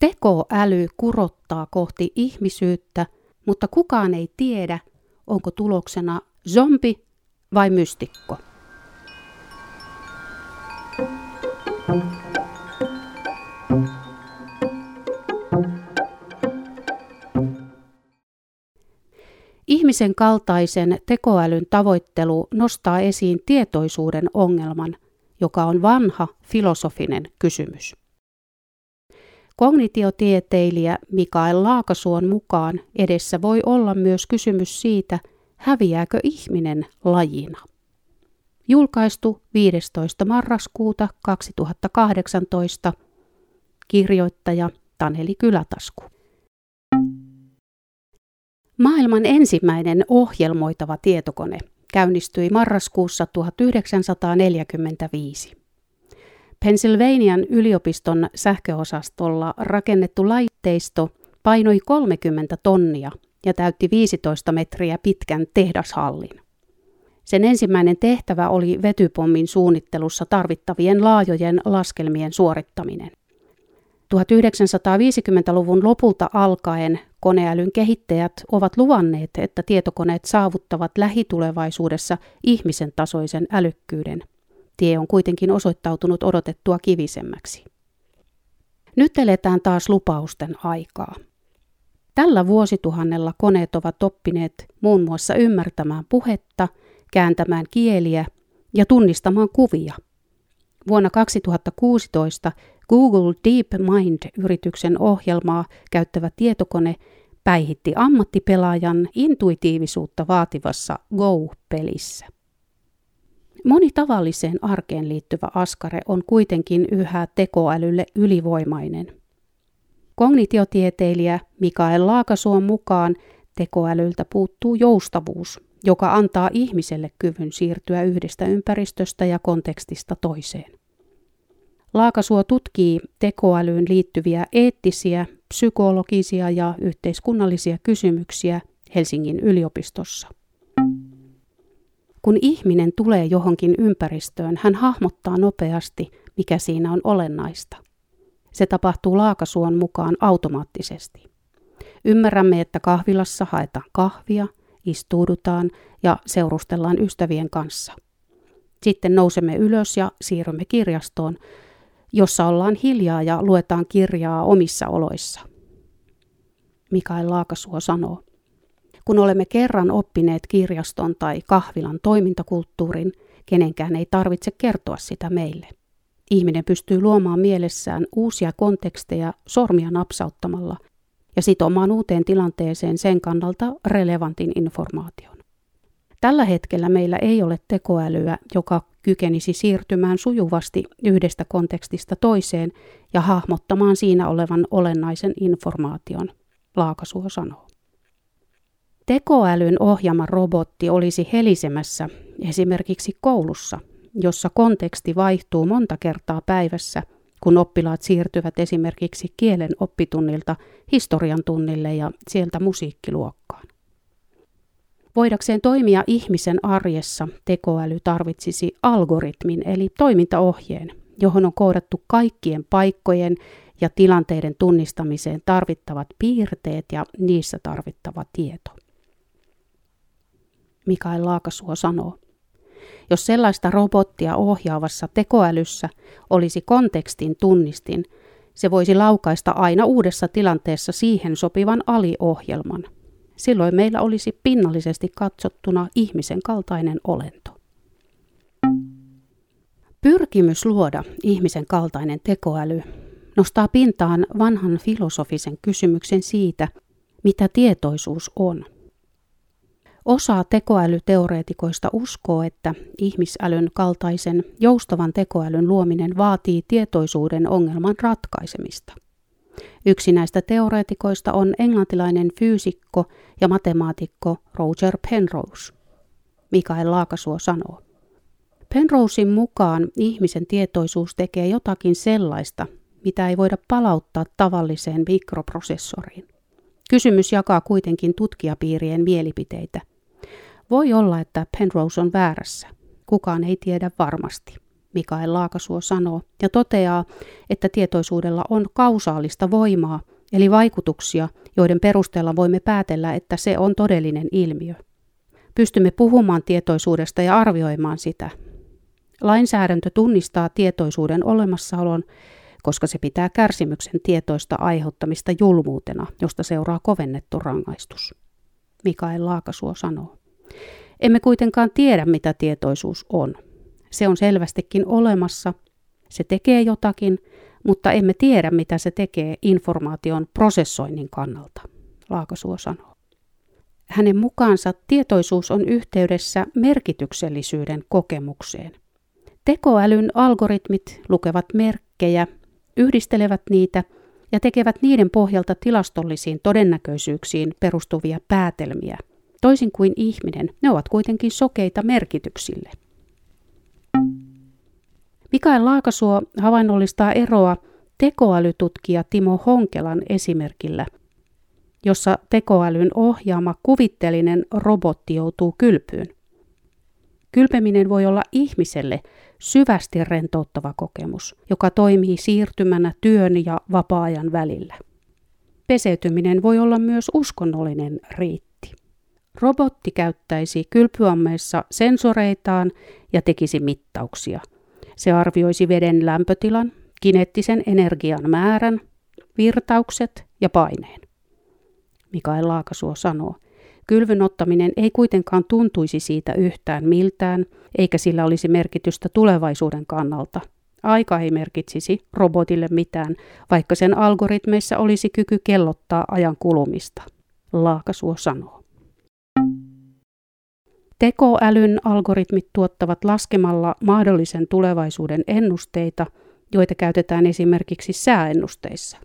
Tekoäly kurottaa kohti ihmisyyttä, mutta kukaan ei tiedä, onko tuloksena zombi vai mystikko. Ihmisen kaltaisen tekoälyn tavoittelu nostaa esiin tietoisuuden ongelman, joka on vanha filosofinen kysymys. Kognitiotieteilijä Mikael Laakasuon mukaan edessä voi olla myös kysymys siitä, häviääkö ihminen lajina. Julkaistu 15. marraskuuta 2018. Kirjoittaja Taneli Kylätasku. Maailman ensimmäinen ohjelmoitava tietokone käynnistyi marraskuussa 1945. Pennsylvanian yliopiston sähköosastolla rakennettu laitteisto painoi 30 tonnia ja täytti 15 metriä pitkän tehdashallin. Sen ensimmäinen tehtävä oli vetypommin suunnittelussa tarvittavien laajojen laskelmien suorittaminen. 1950-luvun lopulta alkaen koneälyn kehittäjät ovat luvanneet, että tietokoneet saavuttavat lähitulevaisuudessa ihmisen tasoisen älykkyyden. Tie on kuitenkin osoittautunut odotettua kivisemmäksi. Nyt eletään taas lupausten aikaa. Tällä vuosituhannella koneet ovat oppineet muun muassa ymmärtämään puhetta, kääntämään kieliä ja tunnistamaan kuvia. Vuonna 2016 Google DeepMind-yrityksen ohjelmaa käyttävä tietokone päihitti ammattipelaajan intuitiivisuutta vaativassa Go-pelissä. Moni tavalliseen arkeen liittyvä askare on kuitenkin yhä tekoälylle ylivoimainen. Kognitiotieteilijä Mikael Laakasuon mukaan tekoälyltä puuttuu joustavuus, joka antaa ihmiselle kyvyn siirtyä yhdestä ympäristöstä ja kontekstista toiseen. Laakasuo tutkii tekoälyyn liittyviä eettisiä, psykologisia ja yhteiskunnallisia kysymyksiä Helsingin yliopistossa. Kun ihminen tulee johonkin ympäristöön, hän hahmottaa nopeasti, mikä siinä on olennaista. Se tapahtuu Laakasuon mukaan automaattisesti. Ymmärrämme, että kahvilassa haetaan kahvia, istuudutaan ja seurustellaan ystävien kanssa. Sitten nousemme ylös ja siirrymme kirjastoon, jossa ollaan hiljaa ja luetaan kirjaa omissa oloissa. Mikael Laakasuo sanoo. Kun olemme kerran oppineet kirjaston tai kahvilan toimintakulttuurin, kenenkään ei tarvitse kertoa sitä meille. Ihminen pystyy luomaan mielessään uusia konteksteja sormia napsauttamalla ja sitomaan uuteen tilanteeseen sen kannalta relevantin informaation. Tällä hetkellä meillä ei ole tekoälyä, joka kykenisi siirtymään sujuvasti yhdestä kontekstista toiseen ja hahmottamaan siinä olevan olennaisen informaation, Laakasuo sanoo. Tekoälyn ohjaama robotti olisi helisemässä esimerkiksi koulussa, jossa konteksti vaihtuu monta kertaa päivässä, kun oppilaat siirtyvät esimerkiksi kielen oppitunnilta historian tunnille ja sieltä musiikkiluokkaan. Voidakseen toimia ihmisen arjessa tekoäly tarvitsisi algoritmin eli toimintaohjeen, johon on koodattu kaikkien paikkojen ja tilanteiden tunnistamiseen tarvittavat piirteet ja niissä tarvittava tieto. Mikael Laakasuo sanoo, jos sellaista robottia ohjaavassa tekoälyssä olisi kontekstin tunnistin, se voisi laukaista aina uudessa tilanteessa siihen sopivan aliohjelman – silloin meillä olisi pinnallisesti katsottuna ihmisen kaltainen olento. Pyrkimys luoda ihmisen kaltainen tekoäly nostaa pintaan vanhan filosofisen kysymyksen siitä, mitä tietoisuus on. Osa tekoälyteoreetikoista uskoo, että ihmisälyn kaltaisen joustavan tekoälyn luominen vaatii tietoisuuden ongelman ratkaisemista – Yksi näistä teoreetikoista on englantilainen fyysikko ja matemaatikko Roger Penrose. Mikael Laakasuo sanoo. Penrosein mukaan ihmisen tietoisuus tekee jotakin sellaista, mitä ei voida palauttaa tavalliseen mikroprosessoriin. Kysymys jakaa kuitenkin tutkijapiirien mielipiteitä. Voi olla, että Penrose on väärässä. Kukaan ei tiedä varmasti. Mikael Laakasuo sanoo, ja toteaa, että tietoisuudella on kausaalista voimaa, eli vaikutuksia, joiden perusteella voimme päätellä, että se on todellinen ilmiö. Pystymme puhumaan tietoisuudesta ja arvioimaan sitä. Lainsäädäntö tunnistaa tietoisuuden olemassaolon, koska se pitää kärsimyksen tietoista aiheuttamista julmuutena, josta seuraa kovennettu rangaistus. Mikael Laakasuo sanoo. Emme kuitenkaan tiedä, mitä tietoisuus on. Se on selvästikin olemassa, se tekee jotakin, mutta emme tiedä, mitä se tekee informaation prosessoinnin kannalta, Laakasuo sanoo. Hänen mukaansa tietoisuus on yhteydessä merkityksellisyyden kokemukseen. Tekoälyn algoritmit lukevat merkkejä, yhdistelevät niitä ja tekevät niiden pohjalta tilastollisiin todennäköisyyksiin perustuvia päätelmiä. Toisin kuin ihminen, ne ovat kuitenkin sokeita merkityksille. Mikael Laakasuo havainnollistaa eroa tekoälytutkija Timo Honkelan esimerkillä, jossa tekoälyn ohjaama kuvittelinen robotti joutuu kylpyyn. Kylpeminen voi olla ihmiselle syvästi rentouttava kokemus, joka toimii siirtymänä työn ja vapaa-ajan välillä. Peseytyminen voi olla myös uskonnollinen riitti. Robotti käyttäisi kylpyammeessa sensoreitaan ja tekisi mittauksia. Se arvioisi veden lämpötilan, kineettisen energian määrän, virtaukset ja paineen. Mikael Laakasuo sanoo, Kylvyn ottaminen ei kuitenkaan tuntuisi siitä yhtään miltään, eikä sillä olisi merkitystä tulevaisuuden kannalta. Aika ei merkitsisi robotille mitään, vaikka sen algoritmeissa olisi kyky kellottaa ajan kulumista, Laakasuo sanoo. Tekoälyn algoritmit tuottavat laskemalla mahdollisen tulevaisuuden ennusteita, joita käytetään esimerkiksi sääennusteissa.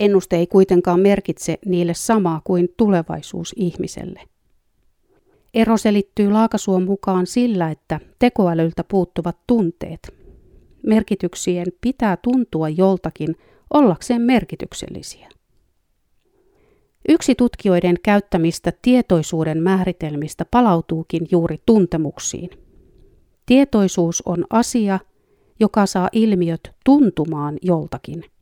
Ennuste ei kuitenkaan merkitse niille samaa kuin tulevaisuus ihmiselle. Ero selittyy Laakasuon mukaan sillä, että tekoälyltä puuttuvat tunteet. Merkityksien pitää tuntua joltakin ollakseen merkityksellisiä. Yksi tutkijoiden käyttämistä tietoisuuden määritelmistä palautuukin juuri tuntemuksiin. Tietoisuus on asia, joka saa ilmiöt tuntumaan joltakin –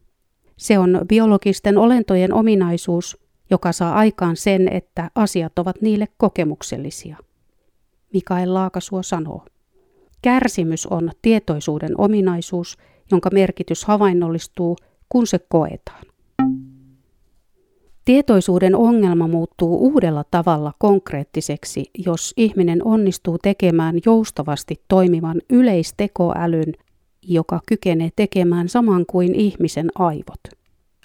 se on biologisten olentojen ominaisuus, joka saa aikaan sen, että asiat ovat niille kokemuksellisia. Mikael Laakasuo sanoo. Kärsimys on tietoisuuden ominaisuus, jonka merkitys havainnollistuu, kun se koetaan. Tietoisuuden ongelma muuttuu uudella tavalla konkreettiseksi, jos ihminen onnistuu tekemään joustavasti toimivan yleistekoälyn joka kykenee tekemään saman kuin ihmisen aivot.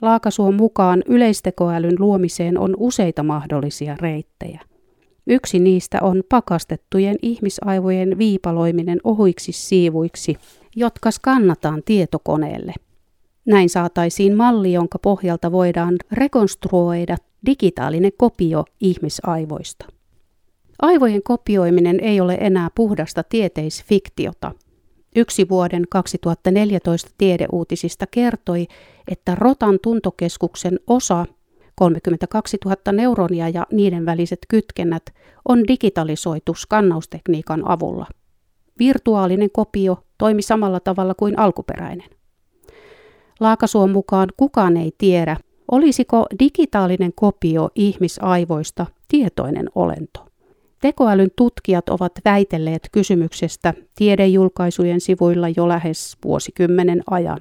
Laakasuon mukaan yleistekoälyn luomiseen on useita mahdollisia reittejä. Yksi niistä on pakastettujen ihmisaivojen viipaloiminen ohuiksi siivuiksi, jotka skannataan tietokoneelle. Näin saataisiin malli, jonka pohjalta voidaan rekonstruoida digitaalinen kopio ihmisaivoista. Aivojen kopioiminen ei ole enää puhdasta tieteisfiktiota, Yksi vuoden 2014 tiedeuutisista kertoi, että Rotan tuntokeskuksen osa 32 000 neuronia ja niiden väliset kytkennät on digitalisoitu skannaustekniikan avulla. Virtuaalinen kopio toimi samalla tavalla kuin alkuperäinen. Laakasuon mukaan kukaan ei tiedä, olisiko digitaalinen kopio ihmisaivoista tietoinen olento. Tekoälyn tutkijat ovat väitelleet kysymyksestä tiedejulkaisujen sivuilla jo lähes vuosikymmenen ajan.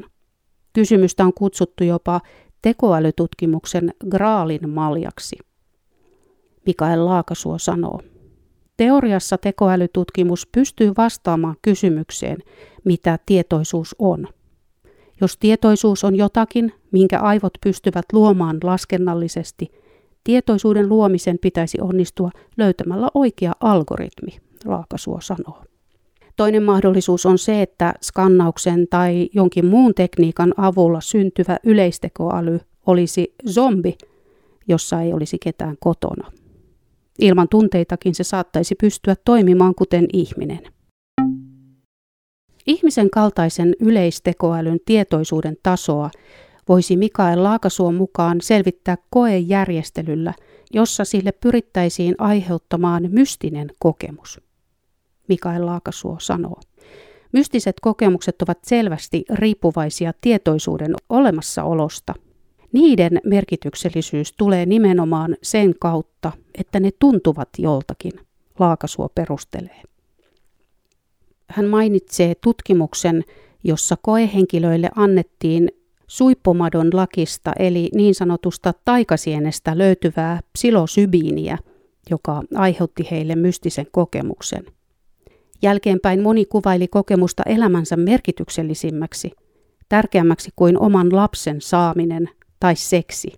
Kysymystä on kutsuttu jopa tekoälytutkimuksen graalin maljaksi. Mikael Laakasuo sanoo, Teoriassa tekoälytutkimus pystyy vastaamaan kysymykseen, mitä tietoisuus on. Jos tietoisuus on jotakin, minkä aivot pystyvät luomaan laskennallisesti – Tietoisuuden luomisen pitäisi onnistua löytämällä oikea algoritmi, Laakasuo sanoo. Toinen mahdollisuus on se, että skannauksen tai jonkin muun tekniikan avulla syntyvä yleistekoäly olisi zombi, jossa ei olisi ketään kotona. Ilman tunteitakin se saattaisi pystyä toimimaan kuten ihminen. Ihmisen kaltaisen yleistekoälyn tietoisuuden tasoa voisi Mikael Laakasuon mukaan selvittää koejärjestelyllä, jossa sille pyrittäisiin aiheuttamaan mystinen kokemus. Mikael Laakasuo sanoo. Mystiset kokemukset ovat selvästi riippuvaisia tietoisuuden olemassaolosta. Niiden merkityksellisyys tulee nimenomaan sen kautta, että ne tuntuvat joltakin, Laakasuo perustelee. Hän mainitsee tutkimuksen, jossa koehenkilöille annettiin suippomadon lakista eli niin sanotusta taikasienestä löytyvää psilosybiiniä, joka aiheutti heille mystisen kokemuksen. Jälkeenpäin moni kuvaili kokemusta elämänsä merkityksellisimmäksi, tärkeämmäksi kuin oman lapsen saaminen tai seksi.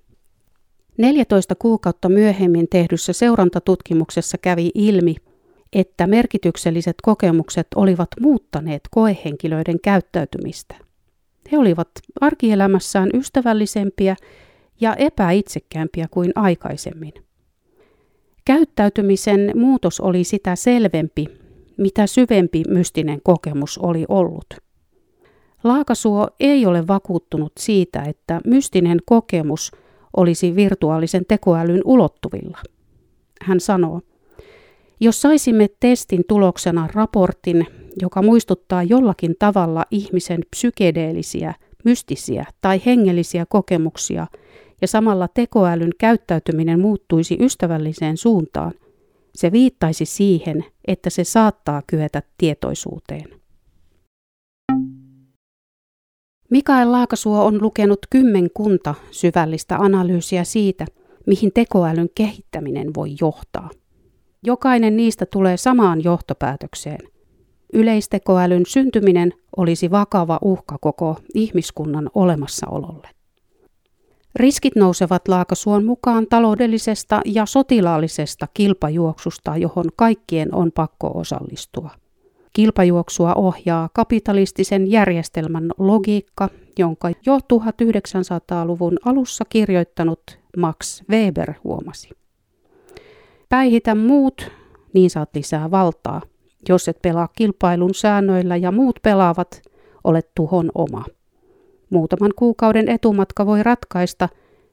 14 kuukautta myöhemmin tehdyssä seurantatutkimuksessa kävi ilmi, että merkitykselliset kokemukset olivat muuttaneet koehenkilöiden käyttäytymistä. He olivat arkielämässään ystävällisempiä ja epäitsekkäämpiä kuin aikaisemmin. Käyttäytymisen muutos oli sitä selvempi, mitä syvempi mystinen kokemus oli ollut. Laakasuo ei ole vakuuttunut siitä, että mystinen kokemus olisi virtuaalisen tekoälyn ulottuvilla. Hän sanoo, jos saisimme testin tuloksena raportin, joka muistuttaa jollakin tavalla ihmisen psykedeellisiä, mystisiä tai hengellisiä kokemuksia, ja samalla tekoälyn käyttäytyminen muuttuisi ystävälliseen suuntaan, se viittaisi siihen, että se saattaa kyetä tietoisuuteen. Mikael Laakasuo on lukenut kymmenkunta syvällistä analyysiä siitä, mihin tekoälyn kehittäminen voi johtaa. Jokainen niistä tulee samaan johtopäätökseen. Yleistekoälyn syntyminen olisi vakava uhka koko ihmiskunnan olemassaololle. Riskit nousevat Laakasuon mukaan taloudellisesta ja sotilaallisesta kilpajuoksusta, johon kaikkien on pakko osallistua. Kilpajuoksua ohjaa kapitalistisen järjestelmän logiikka, jonka jo 1900-luvun alussa kirjoittanut Max Weber huomasi. Päihitä muut, niin saat lisää valtaa. Jos et pelaa kilpailun säännöillä ja muut pelaavat, olet tuhon oma. Muutaman kuukauden etumatka voi ratkaista,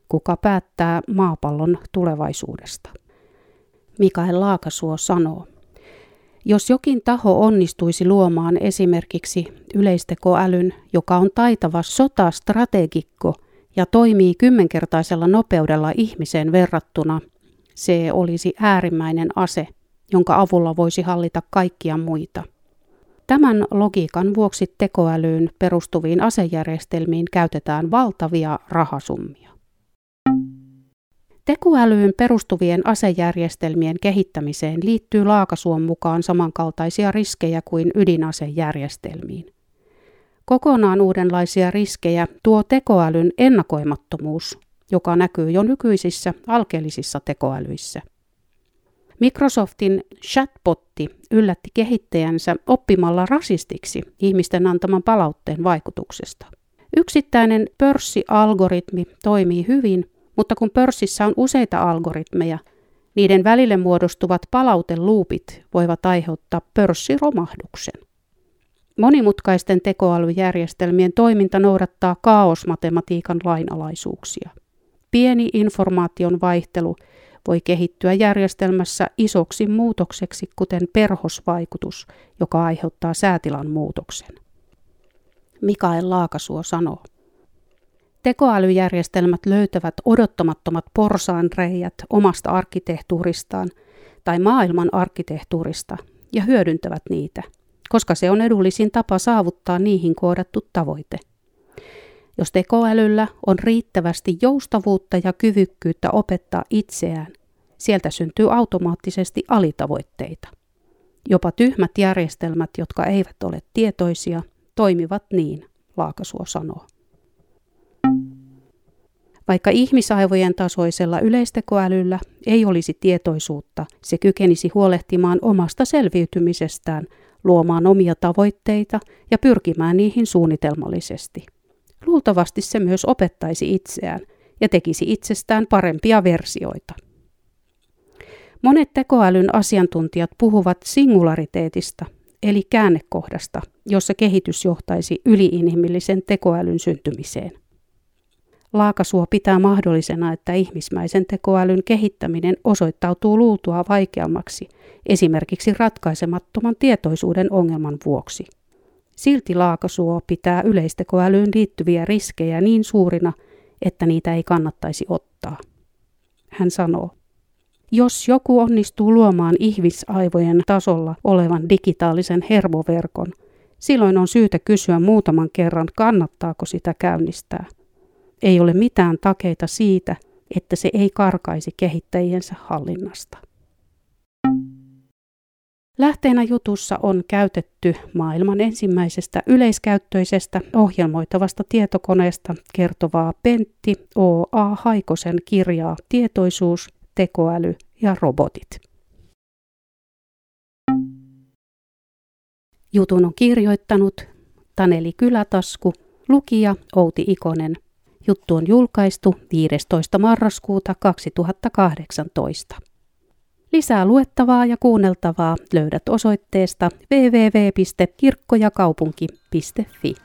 kuka päättää maapallon tulevaisuudesta. Mikael Laakasuo sanoo, jos jokin taho onnistuisi luomaan esimerkiksi yleistekoälyn, joka on taitava sotastrategikko ja toimii kymmenkertaisella nopeudella ihmiseen verrattuna, se olisi äärimmäinen ase, jonka avulla voisi hallita kaikkia muita. Tämän logiikan vuoksi tekoälyyn perustuviin asejärjestelmiin käytetään valtavia rahasummia. Tekoälyyn perustuvien asejärjestelmien kehittämiseen liittyy Laakasuon mukaan samankaltaisia riskejä kuin ydinasejärjestelmiin. Kokonaan uudenlaisia riskejä tuo tekoälyn ennakoimattomuus, joka näkyy jo nykyisissä alkeellisissa tekoälyissä. Microsoftin chatbotti yllätti kehittäjänsä oppimalla rasistiksi ihmisten antaman palautteen vaikutuksesta. Yksittäinen pörssialgoritmi toimii hyvin, mutta kun pörssissä on useita algoritmeja, niiden välille muodostuvat palauteluupit voivat aiheuttaa pörssiromahduksen. Monimutkaisten tekoälyjärjestelmien toiminta noudattaa kaosmatematiikan lainalaisuuksia. Pieni informaation vaihtelu voi kehittyä järjestelmässä isoksi muutokseksi, kuten perhosvaikutus, joka aiheuttaa säätilan muutoksen. Mikael Laakasuo sanoo. Tekoälyjärjestelmät löytävät odottamattomat porsaanreijät omasta arkkitehtuuristaan tai maailman arkkitehtuurista ja hyödyntävät niitä, koska se on edullisin tapa saavuttaa niihin koodattu tavoite. Jos tekoälyllä on riittävästi joustavuutta ja kyvykkyyttä opettaa itseään, sieltä syntyy automaattisesti alitavoitteita. Jopa tyhmät järjestelmät, jotka eivät ole tietoisia, toimivat niin, Laakasuo sanoo. Vaikka ihmisaivojen tasoisella yleistekoälyllä ei olisi tietoisuutta, se kykenisi huolehtimaan omasta selviytymisestään, luomaan omia tavoitteita ja pyrkimään niihin suunnitelmallisesti. Luultavasti se myös opettaisi itseään ja tekisi itsestään parempia versioita. Monet tekoälyn asiantuntijat puhuvat singulariteetista, eli käännekohdasta, jossa kehitys johtaisi yliinhimillisen tekoälyn syntymiseen. Laakasuo pitää mahdollisena, että ihmismäisen tekoälyn kehittäminen osoittautuu luultua vaikeammaksi, esimerkiksi ratkaisemattoman tietoisuuden ongelman vuoksi. Silti Laakasuo pitää yleistekoälyyn liittyviä riskejä niin suurina, että niitä ei kannattaisi ottaa. Hän sanoo, jos joku onnistuu luomaan ihmisaivojen tasolla olevan digitaalisen hermoverkon, silloin on syytä kysyä muutaman kerran, kannattaako sitä käynnistää. Ei ole mitään takeita siitä, että se ei karkaisi kehittäjiensä hallinnasta. Lähteenä jutussa on käytetty maailman ensimmäisestä yleiskäyttöisestä ohjelmoitavasta tietokoneesta kertovaa Pentti O.A. Haikosen kirjaa Tietoisuus, tekoäly ja robotit. Jutun on kirjoittanut Taneli Kylätasku, lukija Outi Ikonen. Juttu on julkaistu 15. marraskuuta 2018. Lisää luettavaa ja kuunneltavaa löydät osoitteesta www.kirkkojakaupunki.fi.